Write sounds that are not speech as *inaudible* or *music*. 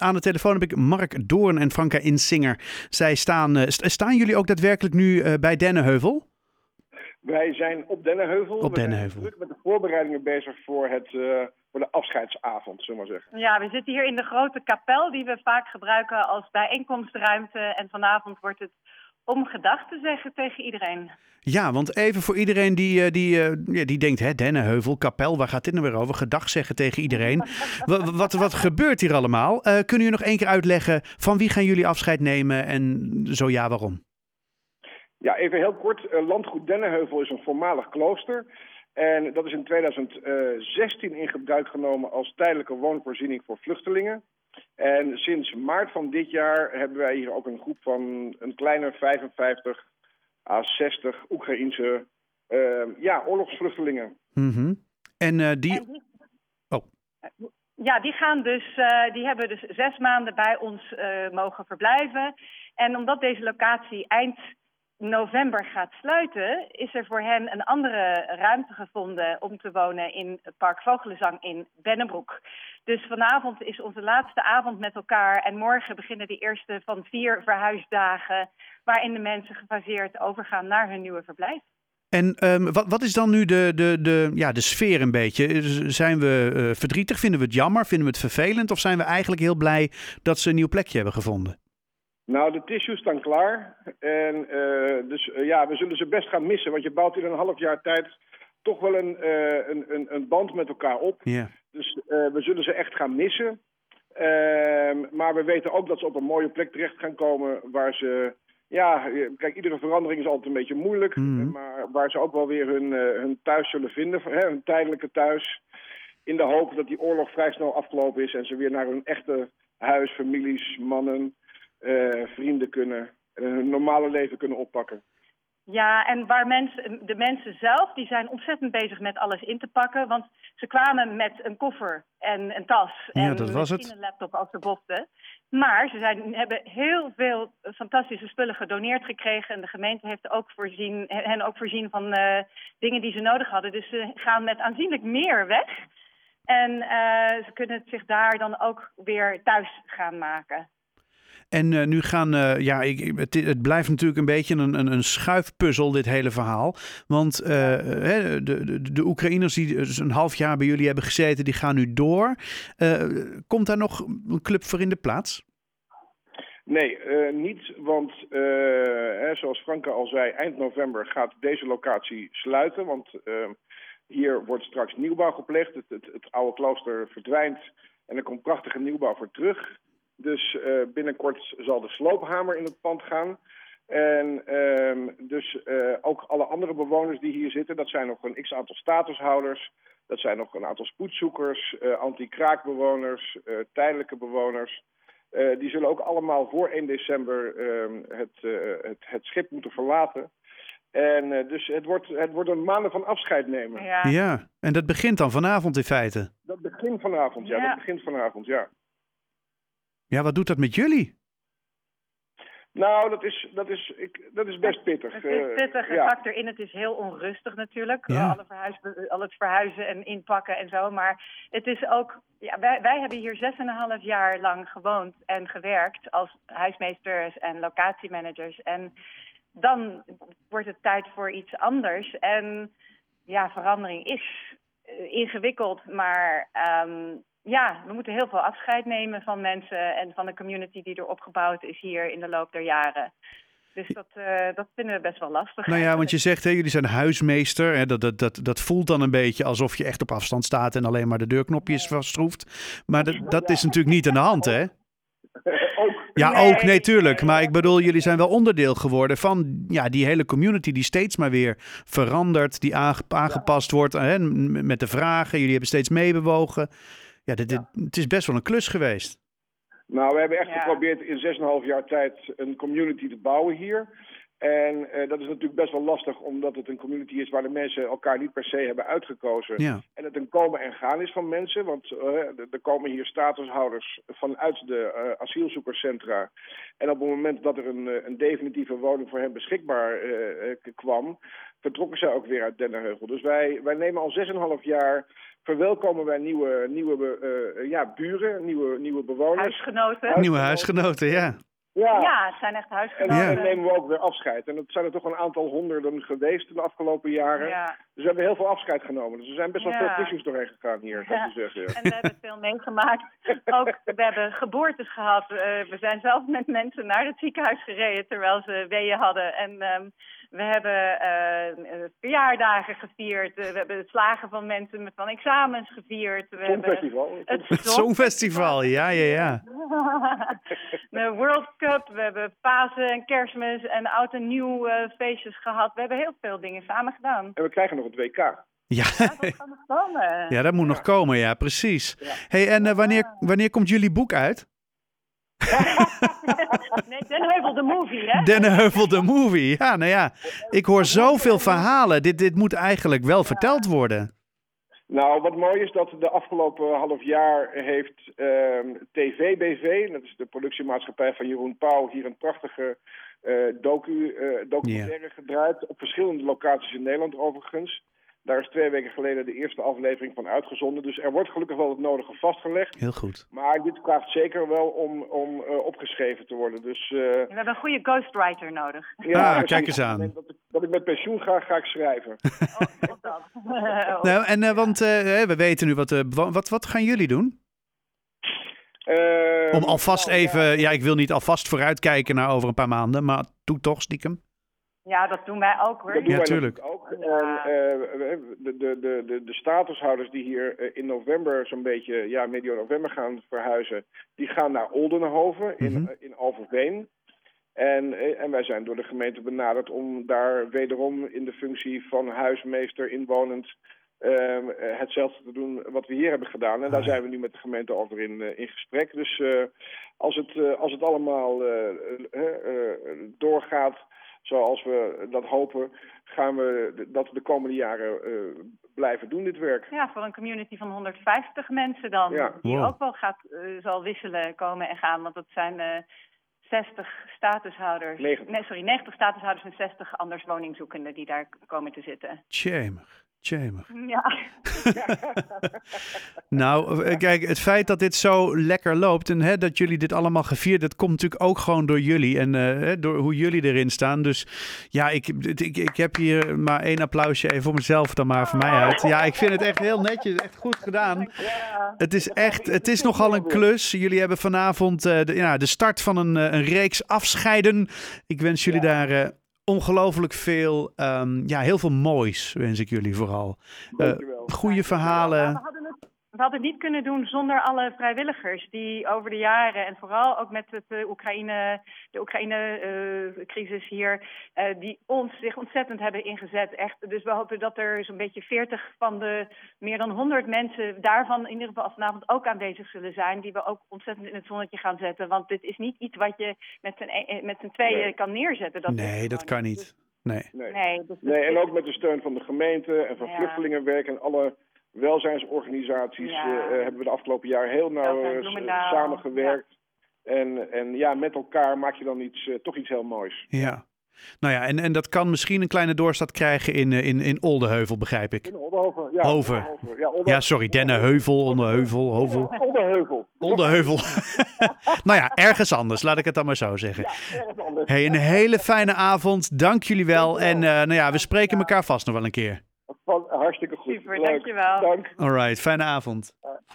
Aan de telefoon heb ik Mark Doorn en Franka Insinger. Zij staan, uh, staan jullie ook daadwerkelijk nu uh, bij Dennenheuvel? Wij zijn op Dennenheuvel. Op Dennenheuvel. We zijn druk met de voorbereidingen bezig voor, het, uh, voor de afscheidsavond, zullen we maar zeggen. Ja, we zitten hier in de grote kapel die we vaak gebruiken als bijeenkomstruimte. En vanavond wordt het om gedag te zeggen tegen iedereen. Ja, want even voor iedereen die, die, die, die denkt, hè, Dennenheuvel, kapel, waar gaat dit nou weer over? Gedag zeggen tegen iedereen. *laughs* wat, wat, wat, gebeurt hier allemaal? Uh, kunnen jullie nog één keer uitleggen van wie gaan jullie afscheid nemen en zo ja, waarom? Ja, even heel kort. Uh, Landgoed Dennenheuvel is een voormalig klooster. En dat is in 2016 in gebruik genomen als tijdelijke woonvoorziening voor vluchtelingen. En sinds maart van dit jaar hebben wij hier ook een groep van een kleine 55 à 60 Oekraïense uh, ja, oorlogsvluchtelingen. Mm -hmm. En uh, die... Oh. Ja, die, gaan dus, uh, die hebben dus zes maanden bij ons mogen verblijven. En omdat deze locatie eind november gaat sluiten, is er voor hen een andere ruimte gevonden om te wonen in Park Vogelenzang in Bennebroek. Dus vanavond is onze laatste avond met elkaar en morgen beginnen de eerste van vier verhuisdagen waarin de mensen gefaseerd overgaan naar hun nieuwe verblijf. En um, wat, wat is dan nu de, de, de, ja, de sfeer een beetje? Zijn we uh, verdrietig? Vinden we het jammer? Vinden we het vervelend? Of zijn we eigenlijk heel blij dat ze een nieuw plekje hebben gevonden? Nou, de tissues staan klaar. En uh, dus uh, ja, we zullen ze best gaan missen. Want je bouwt in een half jaar tijd toch wel een, uh, een, een, een, band met elkaar op. Yeah. Dus we zullen ze echt gaan missen. Ehm, maar we weten ook dat ze op een mooie plek terecht gaan komen waar ze... Ja, kijk, iedere verandering is altijd een beetje moeilijk. Mm. Maar waar ze ook wel weer hun, hun thuis zullen vinden, hè, hun tijdelijke thuis. In de hoop dat die oorlog vrij snel afgelopen is en ze weer naar hun echte huis, families, mannen, uh, vrienden kunnen en hun normale leven kunnen oppakken. Ja, en waar mensen, de mensen zelf, die zijn ontzettend bezig met alles in te pakken. Want ze kwamen met een koffer en een tas ja, en dat was misschien een laptop als ze boften. Maar ze zijn, hebben heel veel fantastische spullen gedoneerd gekregen. En de gemeente heeft ook voorzien, hen ook voorzien van uh, dingen die ze nodig hadden. Dus ze gaan met aanzienlijk meer weg. En uh, ze kunnen het zich daar dan ook weer thuis gaan maken. En uh, nu gaan, uh, ja, ik, het, het, blijft natuurlijk een beetje een, een, een schuifpuzzel, dit hele verhaal. Want uh, de, de, de Oekraïners die dus een half jaar bij jullie hebben gezeten, die gaan nu door. komt daar nog een club voor in de plaats? Nee, niet, want hè, zoals Franke al zei, eind november gaat deze locatie sluiten. Want hier wordt straks nieuwbouw gepleegd. Het, het, het oude klooster verdwijnt en er komt prachtige nieuwbouw voor terug. Dus uh, binnenkort zal de sloophamer in het pand gaan. En uh, dus uh, ook alle andere bewoners die hier zitten, dat zijn nog een x-aantal statushouders. Dat zijn nog een aantal spoedzoekers, anti-kraakbewoners, tijdelijke bewoners. die zullen ook allemaal voor 1 december ehm, het, het, het schip moeten verlaten. En uh, dus het wordt, het wordt een maanden van afscheid nemen. Ja. ja, en dat begint dan vanavond in feite? Dat begint vanavond, ja. Ja. Dat begint vanavond, ja. Ja, wat doet dat met jullie? Nou, dat is, dat is, ik, dat is best pittig. Het is pittig, uh, het pakt erin. Het is heel onrustig natuurlijk. Ja. Alle verhuis, al het verhuizen en inpakken en zo. Maar het is ook... Ja, wij, wij hebben hier zes en een half jaar lang gewoond en gewerkt als huismeesters en locatiemanagers. En dan wordt het tijd voor iets anders. En ja, verandering is uh, ingewikkeld, maar um, ja, we moeten heel veel afscheid nemen van mensen en van de community die er opgebouwd is hier in de loop der jaren. Dus dat, uh, dat vinden we best wel lastig. Nou ja, want je zegt, hè, jullie zijn huismeester. Hè, dat, dat, dat, dat voelt dan een beetje alsof je echt op afstand staat en alleen maar de deurknopjes vastschroeft. Maar dat, dat is natuurlijk niet aan de hand, hè? ook. Ja, Nee. ook natuurlijk. Maar ik bedoel, jullie zijn wel onderdeel geworden van ja, die hele community die steeds maar weer verandert, die aange- aangepast wordt hè, met de vragen. Jullie hebben steeds meebewogen. Ja, dit, dit- het is best wel een klus geweest. Nou, we hebben echt Ja. geprobeerd in 6,5 jaar tijd een community te bouwen hier. En eh, dat is natuurlijk best wel lastig, omdat het een community is waar de mensen elkaar niet per se hebben uitgekozen. Ja. En het een komen en gaan is van mensen, want eh, er- komen hier statushouders vanuit de eh, asielzoekerscentra. En op het moment dat er een, een definitieve woning voor hen beschikbaar kwam, vertrokken zij ook weer uit Dennenheugel. Dus wij, wij nemen al 6,5 jaar verwelkomen wij nieuwe, nieuwe eh, ja, buren, nieuwe, nieuwe bewoners. Huisgenoten. Nieuwe huisgenoten, ja. Ja, Ja, het zijn echt en huisgenoten. dan nemen we ook weer afscheid. En dat zijn er toch een aantal honderden geweest in de afgelopen jaren. Ja. Dus we hebben heel veel afscheid genomen. Dus er zijn best wel Ja. veel tissues doorheen gegaan hier, ik je zeggen. En we hebben veel meegemaakt. *laughs* Ook, we hebben geboortes gehad. Eh, we zijn zelf met mensen naar het ziekenhuis gereden terwijl ze weeën hadden. En ehm, we hebben eh, verjaardagen gevierd. We hebben het slagen van mensen met van examens gevierd. We hebben Songfestival. het *laughs* Het Songfestival, ja, ja, ja. *laughs* de World Cup, we hebben Pasen en Kerstmis en oud en nieuw eh, feestjes gehad. We hebben heel veel dingen samen gedaan. En we krijgen nog het WK. Ja, Ja, dat kan nog komen. *laughs* ja dat moet nog komen, ja, precies. hey, en eh, wanneer, wanneer komt jullie boek uit? Nee, Den Heuvel, de movie, hè? Dennenheuvel de movie. Ja, nou ja, ik hoor zoveel verhalen. Dit, dit moet eigenlijk wel verteld worden. Nou, wat mooi is dat de afgelopen half jaar heeft ehm TVBV, dat is de productiemaatschappij van Jeroen Pauw, hier een prachtige eh, docu, eh, documentaire gedraaid. Op verschillende locaties in Nederland overigens. Daar is twee weken geleden de eerste aflevering van uitgezonden. Dus er wordt gelukkig wel het nodige vastgelegd. Heel goed. Maar dit vraagt zeker wel om, om eh, opgeschreven te worden. Dus eh, We hebben een goede ghostwriter nodig. ja, Ah, kijk eens aan. Dat ik, dat ik met pensioen ga, ga ik schrijven. *laughs* Oh, dat. *laughs* Nou, en uh, want uh, we weten nu wat, uh, wat, wat gaan jullie doen? Uh, Om alvast nou, even, ja. ja. ik wil niet alvast vooruitkijken naar over een paar maanden, maar doe toch stiekem. Ja, dat doen wij ook hoor. Dat doen ja, wij tuurlijk. ook. En, uh, de, de, de, de, de statushouders die hier in november, zo'n beetje, ja, medio november gaan verhuizen, die gaan naar Oldenhoven in, Mhm. in Alverveen. En, eh, en wij zijn door de gemeente benaderd om daar wederom in de functie van huismeester inwonend uh, hetzelfde te doen wat we hier hebben gedaan. En daar zijn we nu met de gemeente over in, uh, in gesprek. Dus uh, als, het, als het allemaal doorgaat zoals we dat hopen, gaan we dat de komende jaren blijven doen, dit werk. Ja, voor een community van 150 mensen dan. Ja. Die Wow. ook wel gaat, zal wisselen, komen en gaan. Want dat zijn 60 statushouders. 90. Nee, sorry, 90 statushouders en 60 anders woningzoekenden die daar komen te zitten. Tjemig, Ja. *laughs* nou, kijk, het feit dat dit zo lekker loopt en hè, dat jullie dit allemaal gevierd, dat komt natuurlijk ook gewoon door jullie en uh, door hoe jullie erin staan. Dus ja, ik, ik, ik heb hier maar één applausje even voor mezelf dan maar voor mij uit. Ja, ik vind het echt heel netjes, echt goed gedaan. Het is echt, het is nogal een klus. Jullie hebben vanavond uh, de, ja, de start van een, een reeks afscheiden. Ik wens jullie daar ongelooflijk veel, um, ja, heel veel moois wens ik jullie vooral. Uh, goede verhalen. We hadden, het, niet kunnen doen zonder alle vrijwilligers die over de jaren en vooral ook met het uh, Oekraïne, de Oekraïne-crisis hier, uh, die ons zich ontzettend hebben ingezet. Echt. Dus we hopen dat er zo'n beetje 40 van de meer dan 100 mensen daarvan in ieder geval vanavond ook aanwezig zullen zijn, die we ook ontzettend in het zonnetje gaan zetten. Want dit is niet iets wat je met z'n, met z'n tweeën nee. kan neerzetten. Dat nee, dat kan niet. Nee. Nee, nee, dus nee en ook met de steun van de gemeente en van Ja. vluchtelingenwerk en alle welzijnsorganisaties Ja. eh, hebben we de afgelopen jaar heel nauw eh, samengewerkt. En, en ja, met elkaar maak je dan iets, eh, toch iets heel moois. Ja. Nou ja, en, en dat kan misschien een kleine doorstad krijgen in, in, in Oldeheuvel, begrijp ik. In Oldenhoven. Ja, Over. Ja. Ja, sorry, Dennenheuvel, Onderheuvel, Hovel. Oldenheuvel. Oldeheuvel. *laughs* nou ja, ergens anders, laat ik het dan maar zo zeggen. Ja, ergens anders. Hey, een hele fijne avond. Dank jullie wel. En uh, nou ja, we spreken elkaar vast nog wel een keer. Hartstikke goed. Super, Leuk. dankjewel. Dank. Alright, fijne avond.